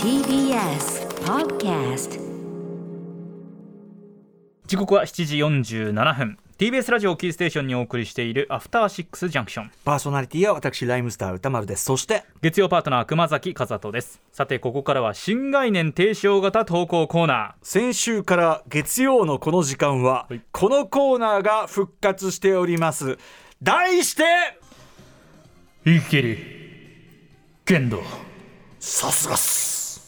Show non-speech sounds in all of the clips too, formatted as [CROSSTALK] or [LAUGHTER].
TBS Podcast. 時刻は7時47分。TBS ラジオキーステーションにお送りしているアフターシックスジャンクションパーソナリティは私ライムスター歌丸です。そして月曜パートナー熊崎和人です。さてここからは新概念提唱型投稿コーナ先週から月曜のこの時間は、はい。このコーナーが復活しております。題してー生きる剣道さすがっす。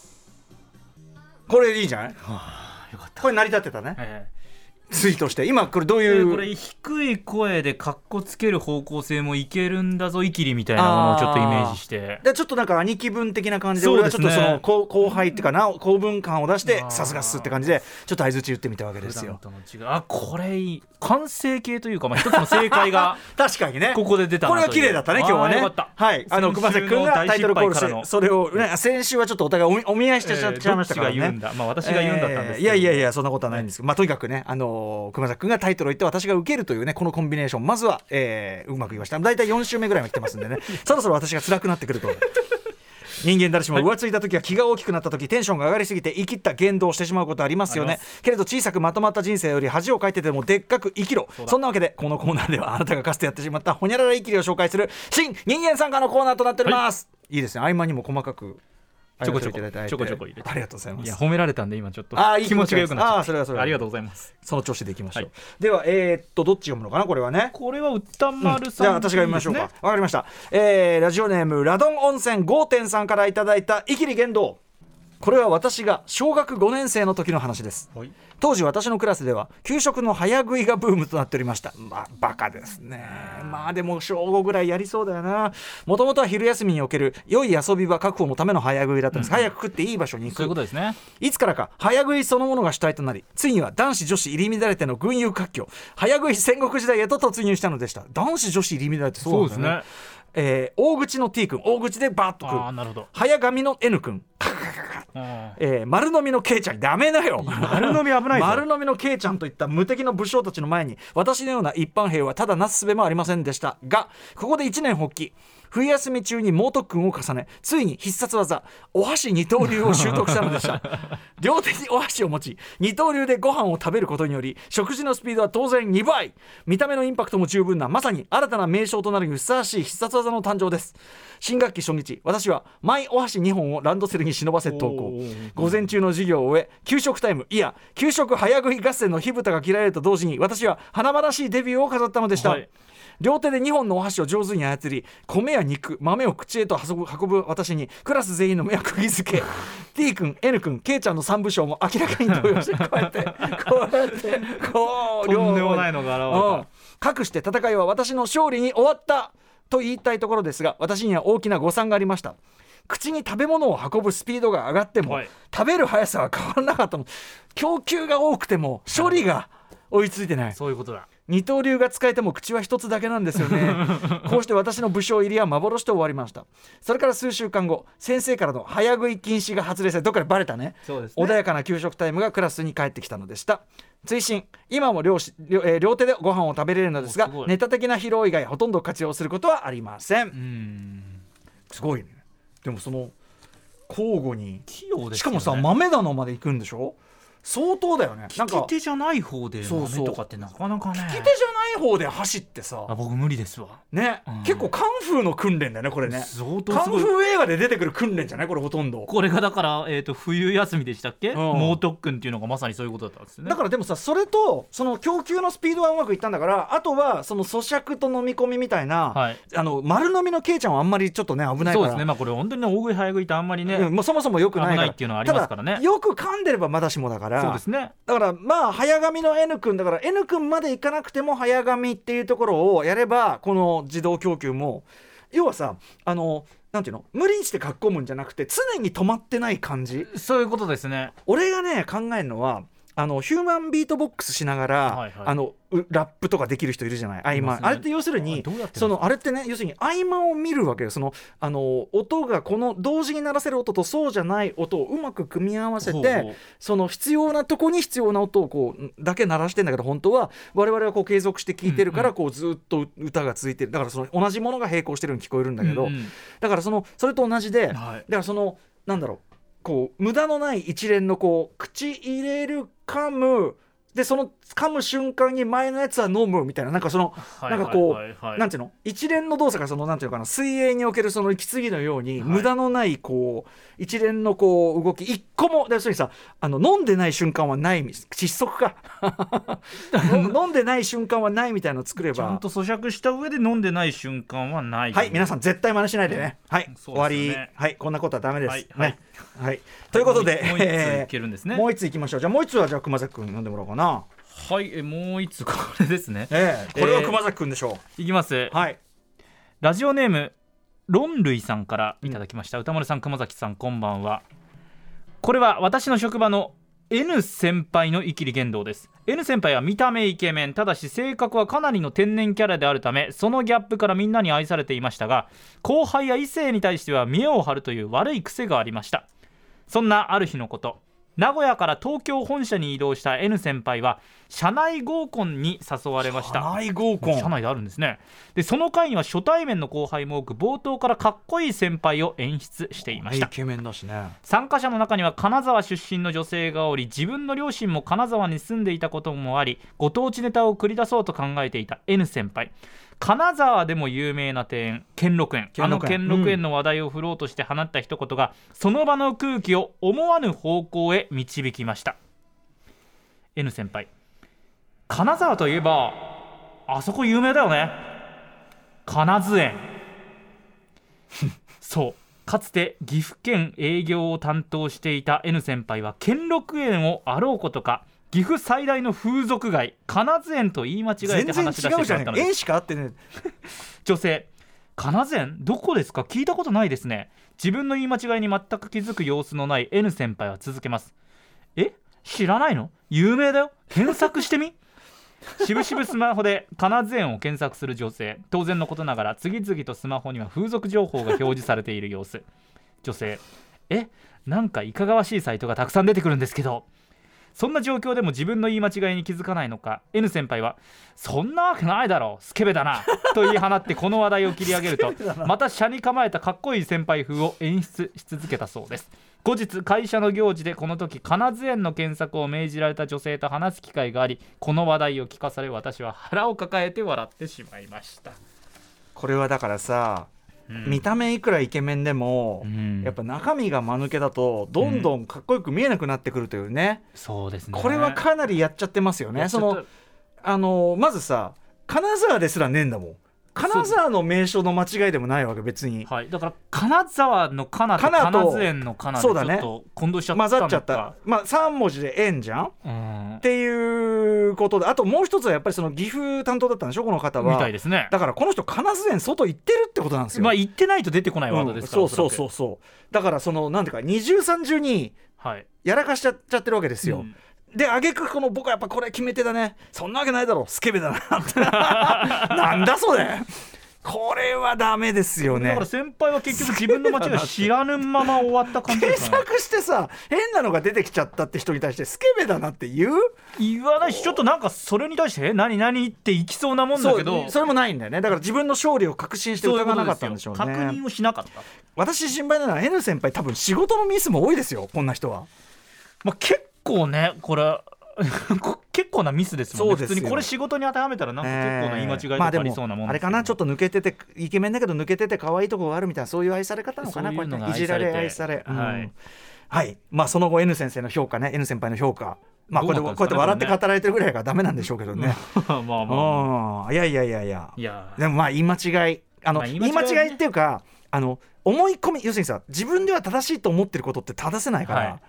これいいじゃない？よかった。これ成り立ってたね。えツイートして。今これどうーいう、これ低い声でカッコつける方向性もいけるんだぞイキリみたいなものをちょっとイメージして。でちょっとなんか兄貴分的な感じでそう俺はちょっとその後後輩っていうかな公文感を出してさすがっすって感じでちょっと相づち言ってみたわけですよ。あこれいい。完成形というか、まあ、一つの正解が [LAUGHS] 確かにね。ここで出たなこれは綺麗だったね今日はね。はい。あの熊崎君がタイトルコールしてそれを、ね、先週はちょっとお互いお見お見合いしてしえーちゃいましたからね、どっちが言うんだ？まあ私が言うんだったんですいやいやいやそんなことはないんですけど、まあとにかくねあのー熊崎君がタイトルを言って私が受けるというねこのコンビネーション。まずは、えーうまくいきました大体4週目ぐらいは来てますんでね。[LAUGHS] そろそろ私が辛くなってくると。人間誰しも浮ついた時は気が大きくなった時テンションが上がりすぎて生きった言動をしてしまうことありますよね。けれど小さくまとまった人生より恥をかいててもでっかく生きろ。そんなわけでこのコーナーではあなたがかつてやってしまったほにゃらら生きりを紹介する新人間参加のコーナーとなっております、い、いですね。合間にも細かくちょこちょこ。ちょこちょこ入れて。ありがとうございます。いや褒められたんで今ちょっとあーいい気持ちが良くなっちゃった。あーそれはそれは。ありがとうございます。その調子でいきましょう、はい。ではえーっとどっち読むのかなこれはね。これは歌丸さん、じゃあ私が読みましょうか。わ、かりました、えーラジオネームラドン温泉5.3さんからいただいたイキリ言動これは私が小学5年生の時の話です。はい。当時私のクラスでは給食の早食いがブームとなっておりました。まあバカですね。まあでも小5ぐらいやりそうだよな。もともとは昼休みにおける良い遊び場確保のための早食いだったんです、早く食っていい場所に行く。そういうことですね。いつからか早食いそのものが主体となりついには男子女子入り乱れての群雄割拠。早食い戦国時代へと突入したのでした。男子女子入り乱れてそうなんだよね。えー大口の T 君大口でバーッとくるああなるほど。早髪の N 君あえー丸飲みのケイちゃんダメだよ。丸飲み危ないぞ。丸飲みのケイちゃんといった無敵の武将たちの前に私のような一般兵はただなすすべもありませんでしたがここで一年発起冬休み中に猛特訓を重ねついに必殺技お箸二刀流を習得したのでした。[LAUGHS] 両手にお箸を持ち二刀流でご飯を食べることにより食事のスピードは当然2倍。見た目のインパクトも十分なまさに新たな名称となるにふさわしい必殺技の誕生です。新学期初日私はマイお箸2本をランドセルに忍ばせ投稿。午前中の授業を終え給食タイムいや給食早食い合戦の火蓋が切られると同時に私は華々しいデビューを飾ったのでした、はい両手で2本のお箸を上手に操り米や肉豆を口へと運ぶ運ぶ私にクラス全員の目を釘付け [LAUGHS] T 君 N 君 K ちゃんの3部将も明らかに動揺してこうやって [LAUGHS] こうやってこうとんでもないのが現れた。うん。かくして戦いは私の勝利に終わったと言いたいところですが私には大きな誤算がありました。口に食べ物を運ぶスピードが上がっても、はい。食べる速さは変わらなかったの。供給が多くても処理が追いついてない。そういうことだ二刀流が使えても口は一つだけなんですよね。[LAUGHS] こうして私の武将入りは幻と終わりました。それから数週間後先生からの早食い禁止が発令されどっかでバレたね。ね。穏やかな給食タイムがクラスに帰ってきたのでした。追伸今も両し両,、えー両手でご飯を食べれるのですがネタ的な疲労以外ほとんど活用することはありません。うん。すごいね。でもその交互にね。しかもさ豆棚まで行くんでしょ？相当だよね。なん利か。き手じゃない方で豆とかってなかなかね。利き手じゃない方で走ってさ。あ僕無理ですわ。ね、うん。結構カンフーの訓練だよねこれね。相当カンフー映画で出てくる訓練じゃないこれほとんど。これがだから、えー、と冬休みでしたっけ、ん。猛特訓っていうのがまさにそういうことだったんですね。だからでもさそれとその供給のスピードはうまくいったんだからあとはその咀嚼と飲み込みみたいな、はい。あの丸飲みのケイちゃんはあんまりちょっとね危ないから。そうですね。まあこれ本当にね大食い早食いってあんまりね、うん。もうそもそもよくないっていうのはありますからね。よく噛んでればまだしもだからそうですね。だからまあ早髪の N 君だから N 君までいかなくても早髪っていうところをやればこの自動供給も要はさあのなんていうの無理して書き込むんじゃなくて常に止まってない感じ。そういうことですね。俺がね考えるのはあのヒューマンビートボックスしながら、はいはい。あのうラップとかできる人いるじゃない？合間、ねあれって要するあにそのあれってね要するに合間を見るわけよ。そのあの音がこの同時に鳴らせる音とそうじゃない音をうまく組み合わせてその必要なとこに必要な音をこうだけ鳴らしてんだけど本当は我々はこう継続して聴いてるからこうずっと歌が続いてる。だからその同じものが並行してるように聞こえるんだけど、うんうん。だからそのそれと同じで、だはい。からそのなんだろうこう無駄のない一連のこう口入れる噛むでその噛む瞬間に前のやつは飲むみたいななんかそのはいなんかこうはい。はいはいなんていうの？一連の動作がそのなんていうのかな？水泳におけるその息継ぎのように、はい無駄のないこう一連のこう動き一個も要するにさあの飲んでない瞬間はない窒息か。[LAUGHS] 飲んでない瞬間はないみたいなのを作れば。ちゃんと咀嚼した上で飲んでない瞬間はない。はい皆さん絶対真似しないでね。はい、そう終わり。はいこんなことはダメです、はいね。はい、ということでもう一えーいけるんですね。もう一ついきましょう。じゃあもう一つはじゃあ熊崎君読んでもらおうかなはいえもう一つこれですね。ええこれは熊崎君でしょいきます。う、はい。ラジオネームロンルイさんからいただきました、歌丸さん熊崎さんこんばんは。これは私の職場の N 先輩の生きり言動です。N 先輩は見た目イケメン。ただし性格はかなりの天然キャラであるためそのギャップからみんなに愛されていましたが後輩や異性に対しては見栄を張るという悪い癖がありました。そんなある日のこと名古屋から東京本社に移動した N 先輩は社内合コンに誘われました。社内合コン？社内であるんですね。でその会には初対面の後輩も多く冒頭からかっこいい先輩を演出していました。イケメンだしね。参加者の中には金沢出身の女性がおり自分の両親も金沢に住んでいたこともありご当地ネタを繰り出そうと考えていた N 先輩金沢でも有名な庭園兼六園。兼六園。あの兼六園の話題を振ろうとして放った一言が、その場の空気を思わぬ方向へ導きました。N 先輩。金沢といえばあそこ有名だよね。金津園。[LAUGHS] そう。かつて岐阜県営業を担当していた N 先輩は兼六園をあろうことか岐阜最大の風俗街金津園と言い間違えて話し出してしまったのです。縁しか合ってね女性金津園どこですか？聞いたことないですね。自分の言い間違いに全く気づく様子のない N 先輩は続けます。え？知らないの？有名だよ。検索してみ。しぶしぶスマホで金津園を検索する女性。当然のことながら次々とスマホには風俗情報が表示されている様子。女性え？なんかいかがわしいサイトがたくさん出てくるんですけどそんな状況でも自分の言い間違いに気づかないのか？N 先輩は「そんなわけないだろうスケベだな」と言い放ってこの話題を切り上げるとまた車に構えたかっこいい先輩風を演出し続けたそうです。後日会社の行事でこの時金津園の検索を命じられた女性と話す機会がありこの話題を聞かされ私は腹を抱えて笑ってしまいました、これはだからさうん。見た目いくらイケメンでもうん。やっぱ中身が間抜けだとどんどんかっこよく見えなくなってくるというね。そうですね。これはかなりやっちゃってますよね。そのあのまずさ金沢ですらねえんだもん金沢の名所の間違いでもないわけ別にはい、だから金沢の金と金津園の金でちょそうだね。っと混同しちゃったのか。混ざっちゃった。まあ3文字で円じゃん？うん。っていうことであともう一つはやっぱりその岐阜担当だったんでしょこの方は。みたいですね。だからこの人金津園外行ってるってことなんですよ、まあ言ってないと出てこないワードですから、うんそうそうそううそう。だからそのなんていうか二重三重にはい。やらかしちゃっちゃってるわけですよ、うんで挙句この僕はやっぱこれ決め手だね。そんなわけないだろスケベだな。っ [LAUGHS] てなんだそれ。これはダメですよね。だから先輩は結局自分の間違い知らぬまま終わった感じで検すかね索してさ変なのが出てきちゃったって人に対してスケベだなって言う？言わないしちょっとなんかそれに対してえ何何っていきそうなもんだけど。それもないんだよね。だから自分の勝利を確信して疑わなかったんでしょうね。確認をしなかった、私心配なのは N 先輩多分仕事のミスも多いですよこんな人は。まあ、結構ねこれこ [LAUGHS] 結構なミスですもんね。普通にこれ仕事に当てはめたらなんか結構な言い間違いとかありそうなもんあれかな？ちょっと抜けててイケメンだけど抜けてて可愛いとこがあるみたいなそういう愛され方なのかな？そういうのがこやっていじられ愛愛さされ、うん。はい。はい。まあその後 N 先生の評価ね。N 先輩の評価。まあこうやってどうなこうやって笑って語られてるぐらいがダメなんでしょうけどね。[LAUGHS] まあまあいやいやいやいや。いや。でもまあ言い間違い。あの、まあ言言い間違いっていうかあの思い込み。要するにさ自分では正しいと思ってることって正せないから、はい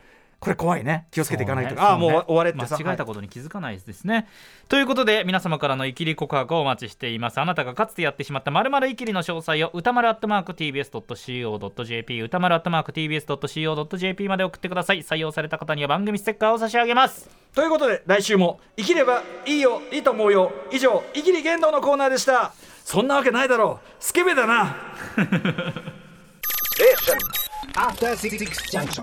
これ怖いね。気をつけていかないと、ね。ああもう終われってさ間違えたことに気づかないですね、ということで皆様からのイキリ告白をお待ちしています。あなたがかつてやってしまったまるまるイキリの詳細を歌丸アットマーク TBS.CO.JP 歌丸アットマーク TBS.CO.JP まで送ってください。採用された方には番組ステッカーを差し上げます。ということで来週も生きればいいよいいと思うよ以上生きり言動のコーナーでした。そんなわけないだろう。スケベだな。[LAUGHS] After Six Junction.